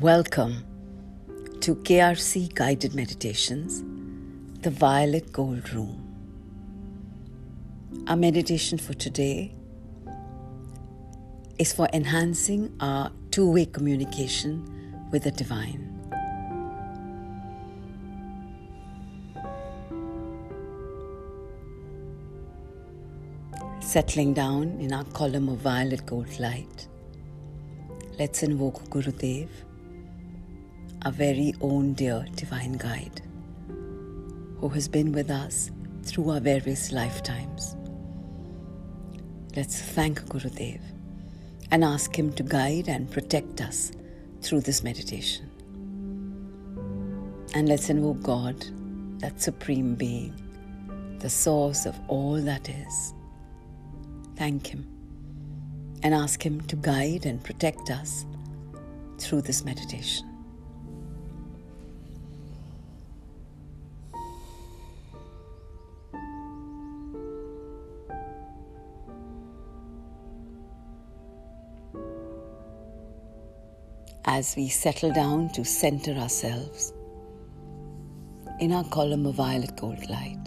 Welcome to KRC Guided Meditations, the Violet Gold Room. Our meditation for today is for enhancing our two way communication with the divine. Settling down in our column of violet gold light, let's invoke Gurudev our very own dear divine guide, who has been with us through our various lifetimes. Let's thank Gurudev and ask him to guide and protect us through this meditation. And let's invoke God, that supreme being, the source of all that is. Thank him and ask him to guide and protect us through this meditation. As we settle down to center ourselves in our column of violet gold light.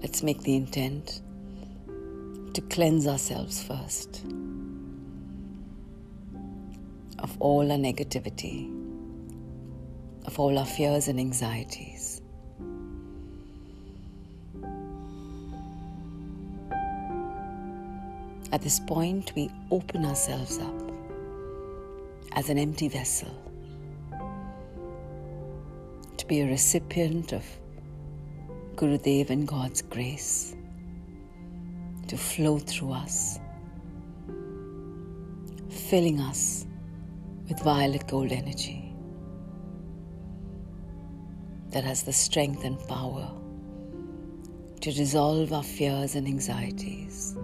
Let's make the intent to cleanse ourselves first of all our negativity, of all our fears and anxieties. At this point, we open ourselves up as an empty vessel to be a recipient of Gurudev and God's grace to flow through us, filling us with violet gold energy that has the strength and power to dissolve our fears and anxieties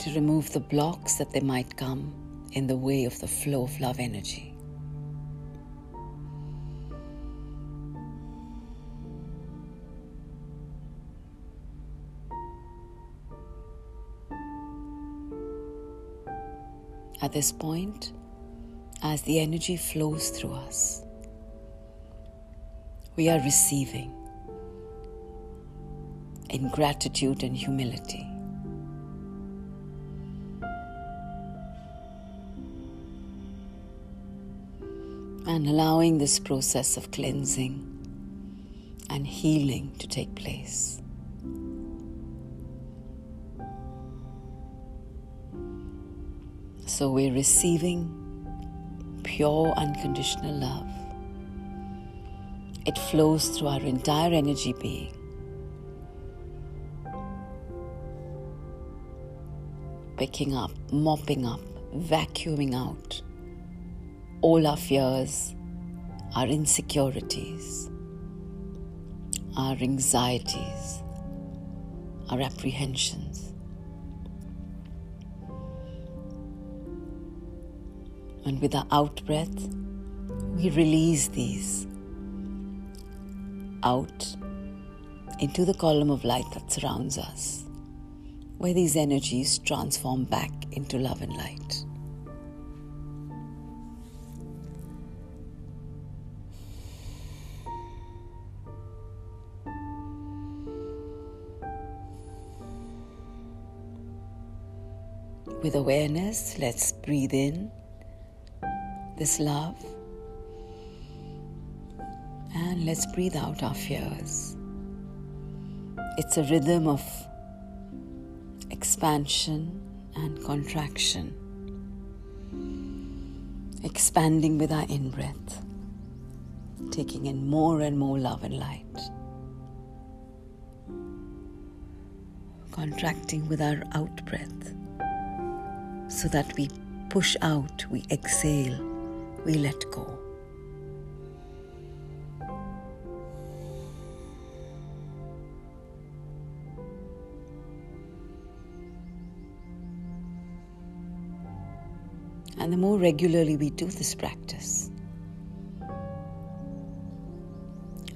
to remove the blocks that they might come in the way of the flow of love energy. At this point, as the energy flows through us, we are receiving in gratitude and humility. And allowing this process of cleansing and healing to take place. So we're receiving pure unconditional love. It flows through our entire energy being. Picking up, mopping up, vacuuming out all our fears, our insecurities, our anxieties, our apprehensions. And with our out breath, we release these out into the column of light that surrounds us, where these energies transform back into love and light. With awareness, let's breathe in this love and let's breathe out our fears. It's a rhythm of expansion and contraction, expanding with our in breath, taking in more and more love and light. Contracting with our out breath so that we push out, we exhale, we let go. And the more regularly we do this practice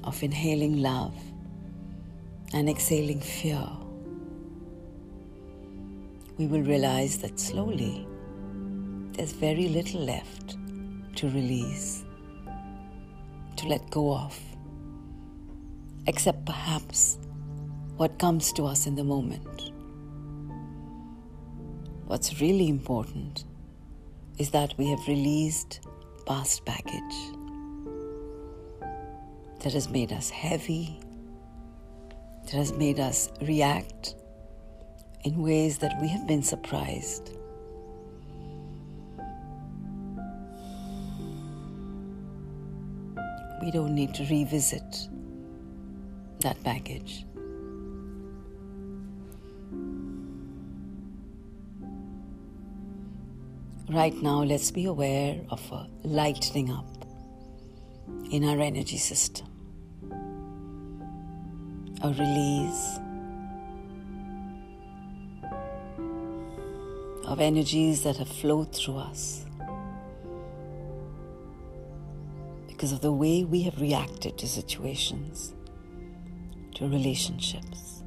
of inhaling love and exhaling fear, we will realize that slowly there's very little left to release, to let go of, except perhaps what comes to us in the moment. What's really important is that we have released past baggage that has made us heavy, that has made us react in ways that we have been surprised. We don't need to revisit that baggage. Right now, let's be aware of a lightening up in our energy system, a release of energies that have flowed through us because of the way we have reacted to situations, to relationships.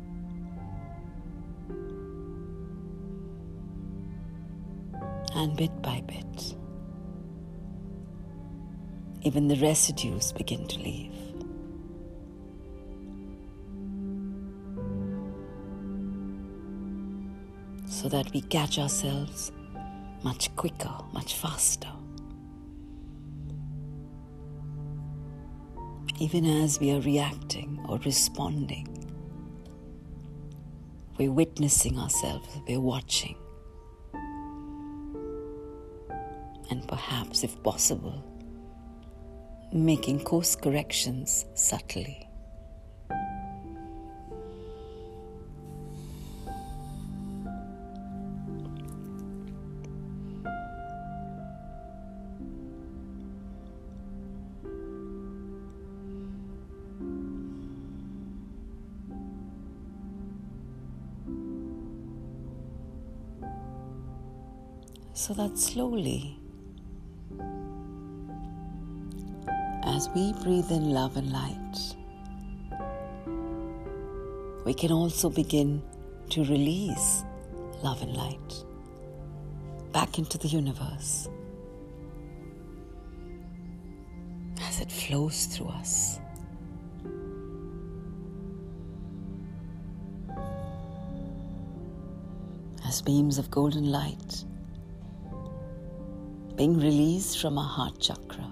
And bit by bit, even the residues begin to leave. So that we catch ourselves much quicker, much faster. Even as we are reacting or responding, we're witnessing ourselves, we're watching. And perhaps, if possible, making course corrections subtly. So that slowly, as we breathe in love and light, we can also begin to release love and light back into the universe as it flows through us. As beams of golden light being released from our heart chakra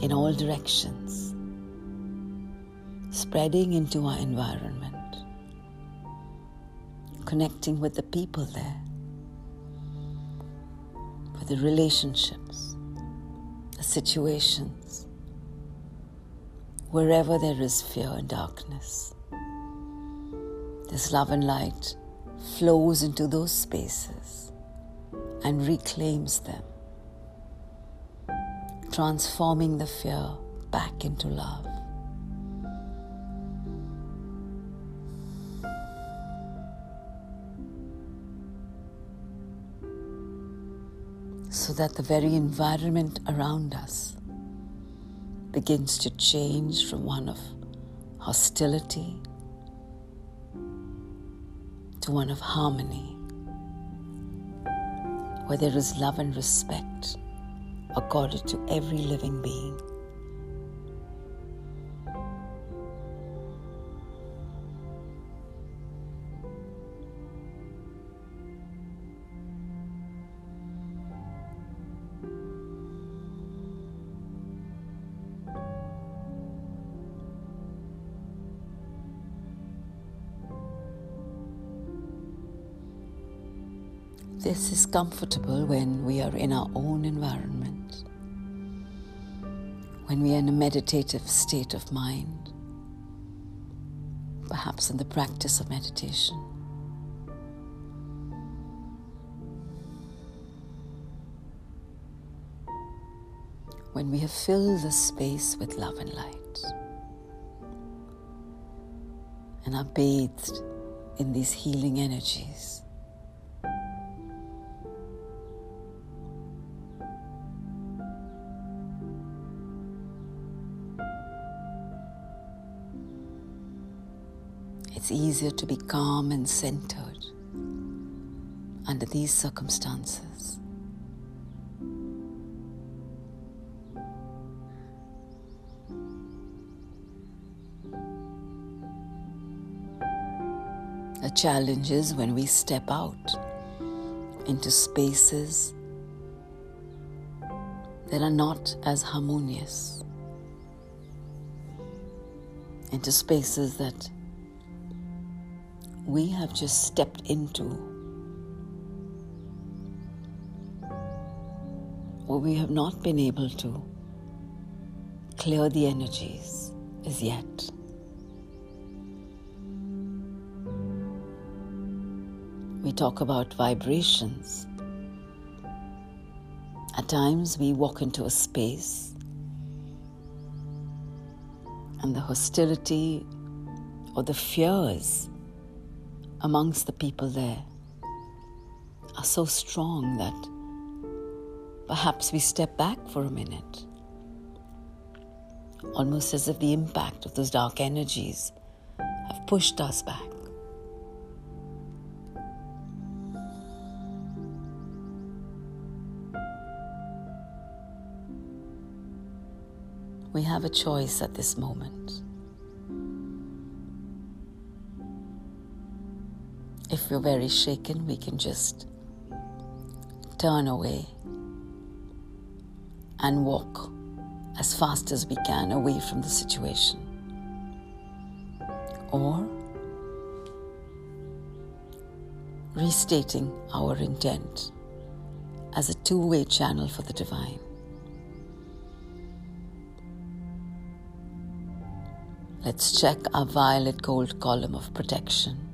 in all directions, spreading into our environment, connecting with the people there, with the relationships, the situations, wherever there is fear and darkness. This love and light flows into those spaces and reclaims them, transforming the fear back into love. So that the very environment around us begins to change from one of hostility to one of harmony where there is love and respect accorded to every living being. This is comfortable when we are in our own environment, when we are in a meditative state of mind, perhaps in the practice of meditation. When we have filled the space with love and light and are bathed in these healing energies. It's easier to be calm and centered under these circumstances. The challenge is when we step out into spaces that are not as harmonious, into spaces that we have just stepped into, or we have not been able to clear the energies as yet. We talk about vibrations. At times, we walk into a space and the hostility or the fears amongst the people there are so strong that perhaps we step back for a minute, almost as if the impact of those dark energies have pushed us back. We have a choice at this moment. If we're very shaken, we can just turn away and walk as fast as we can away from the situation. Or restating our intent as a two way channel for the divine. Let's check our violet gold column of protection.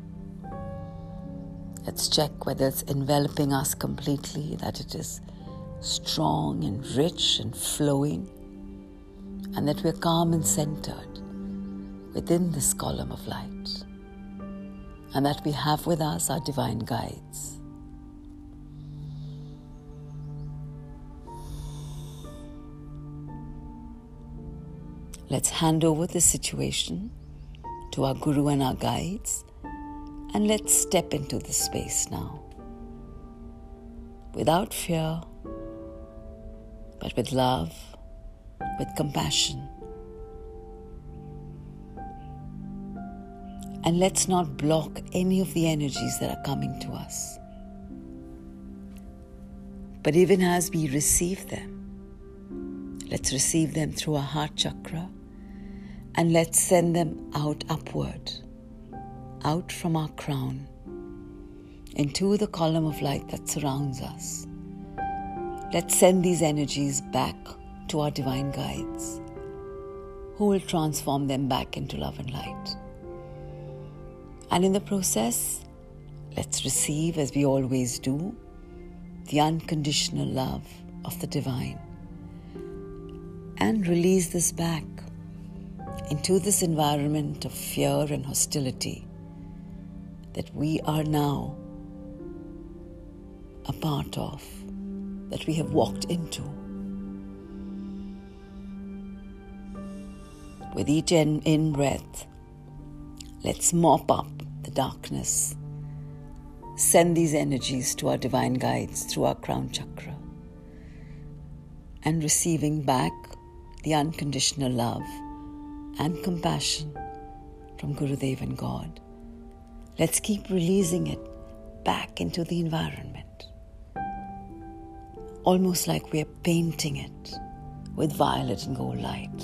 Let's check whether it's enveloping us completely, that it is strong and rich and flowing, and that we're calm and centered within this column of light, and that we have with us our divine guides. Let's hand over the situation to our Guru and our guides and let's step into the space now. Without fear, but with love, with compassion. And let's not block any of the energies that are coming to us. But even as we receive them, let's receive them through our heart chakra and let's send them out upward, out from our crown, into the column of light that surrounds us. Let's send these energies back to our divine guides, who will transform them back into love and light. And in the process, let's receive, as we always do, the unconditional love of the divine and release this back into this environment of fear and hostility that we are now a part of, that we have walked into. With each in in breath, let's mop up the darkness. Send these energies to our divine guides through our crown chakra and receiving back the unconditional love and compassion from Gurudev and God. Let's keep releasing it back into the environment. Almost like we're painting it with violet and gold light.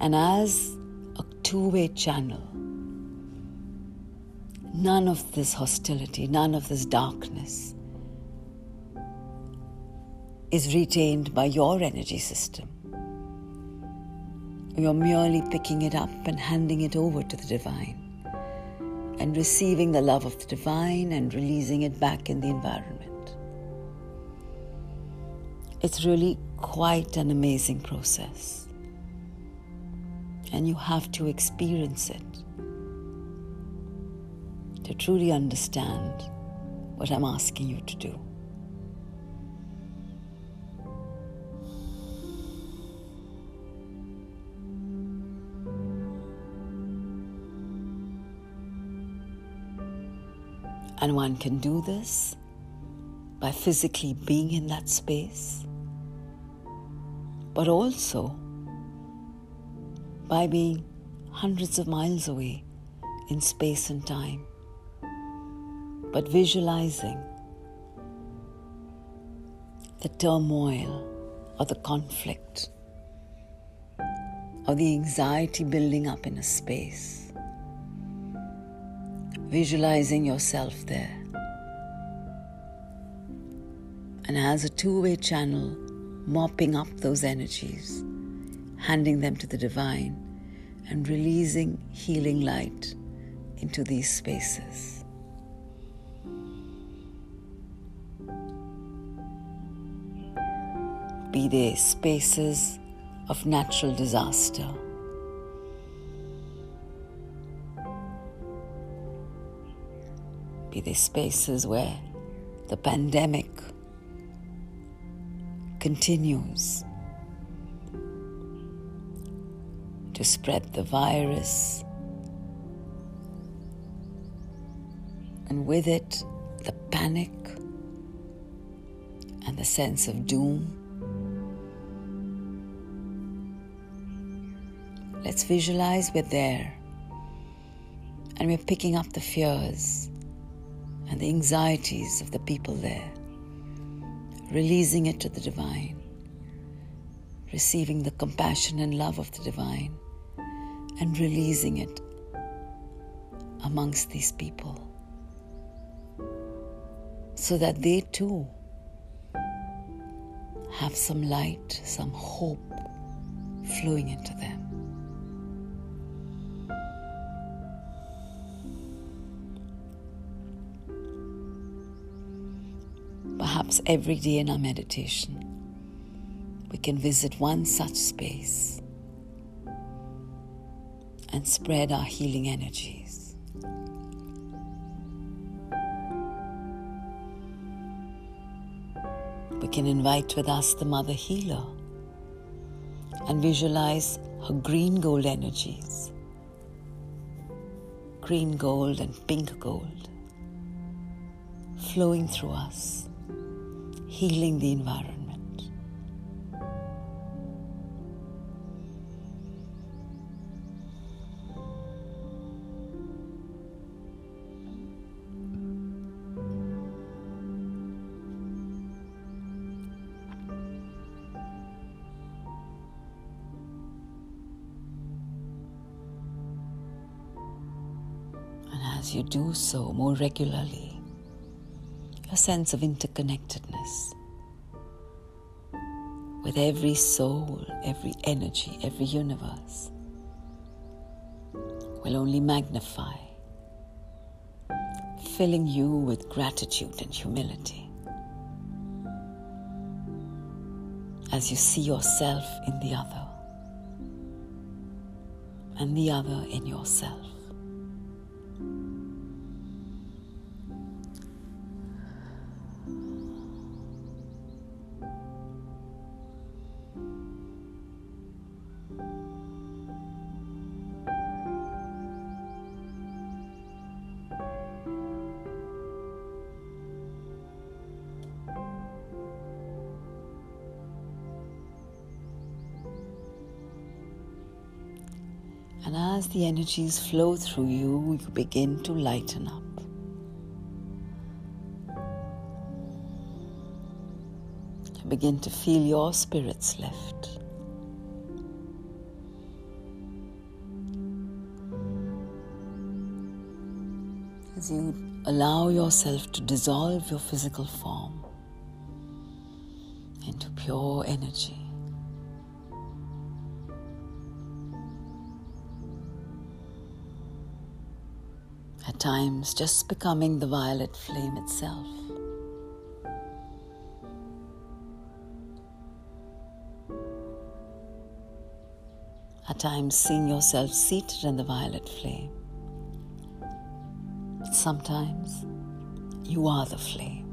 And as a two way channel, none of this hostility, none of this darkness, is retained by your energy system. You're merely picking it up and handing it over to the divine and receiving the love of the divine and releasing it back in the environment. It's really quite an amazing process. And you have to experience it to truly understand what I'm asking you to do. And one can do this by physically being in that space, but also by being hundreds of miles away in space and time, but visualizing the turmoil or the conflict or the anxiety building up in a space. Visualizing yourself there. And as a two way channel, mopping up those energies, handing them to the divine, and releasing healing light into these spaces. Be they spaces of natural disaster. Be they spaces where the pandemic continues to spread the virus, and with it, the panic and the sense of doom. Let's visualize we're there and we're picking up the fears and the anxieties of the people there, releasing it to the divine, receiving the compassion and love of the divine, and releasing it amongst these people so that they too have some light, some hope flowing into them. Perhaps every day in our meditation, we can visit one such space and spread our healing energies. We can invite with us the Mother Healer and visualize her green gold energies green gold and pink gold flowing through us healing the environment. And as you do so more regularly, a sense of interconnectedness with every soul, every energy, every universe will only magnify, filling you with gratitude and humility as you see yourself in the other and the other in yourself. And as the energies flow through you, you begin to lighten up. You begin to feel your spirits lift. As you allow yourself to dissolve your physical form into pure energy. At times just becoming the violet flame itself. At times, seeing yourself seated in the violet flame. But sometimes, you are the flame.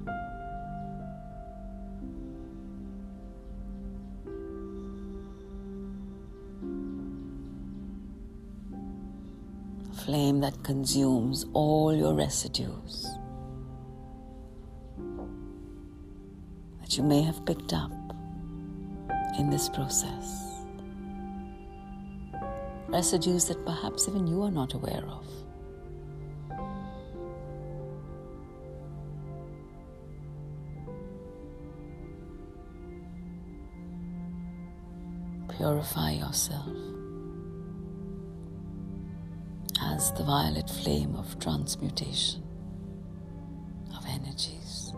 flame that consumes all your residues that you may have picked up in this process. Residues that perhaps even you are not aware of. Purify yourself. The violet flame of transmutation of energies.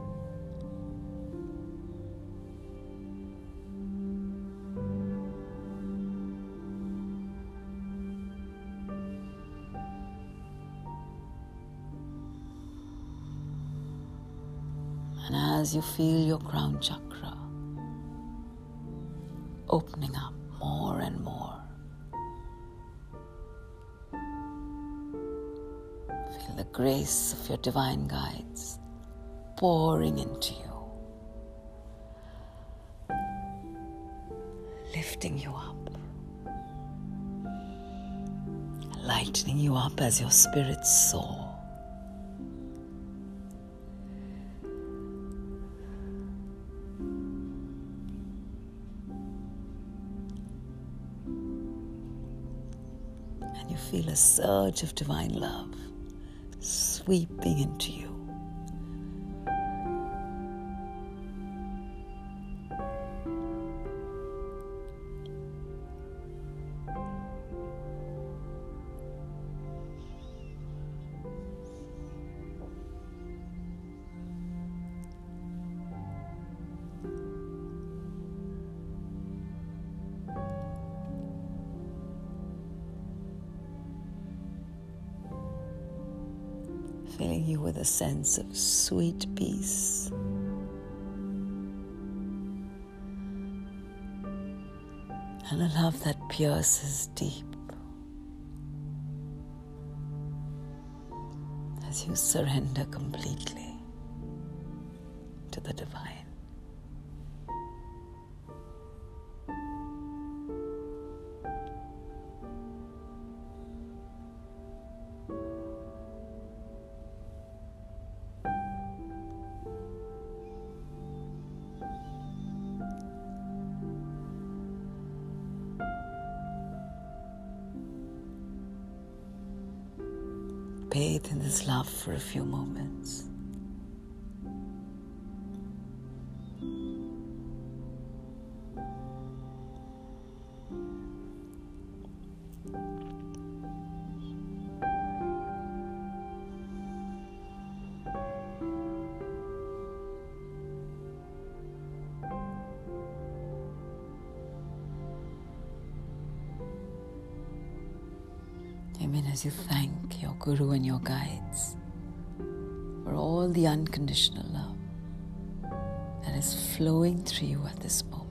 And as you feel your crown chakra opening up grace of your divine guides pouring into you, lifting you up, lightening you up as your spirits soar. and you feel a surge of divine love sweeping into you. A sense of sweet peace. And a love that pierces deep as you surrender completely to the divine. For a few moments. Amen. As you thank your Guru and your guides the unconditional love that is flowing through you at this moment.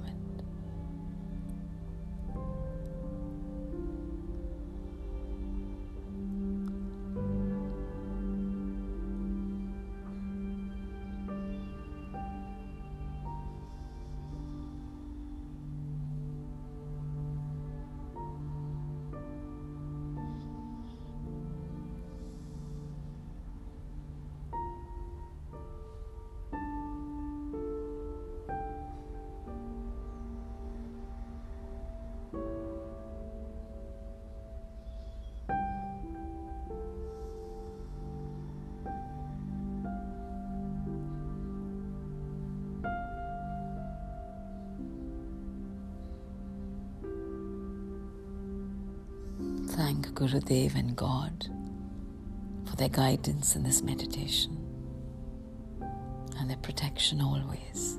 Thank Gurudev and God for their guidance in this meditation and their protection always.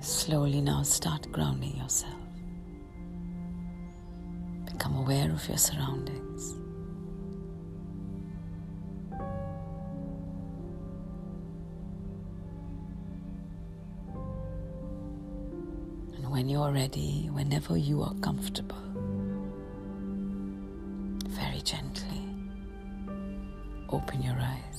Slowly now start grounding yourself. Become aware of your surroundings. And when you are ready, whenever you are comfortable, very gently open your eyes.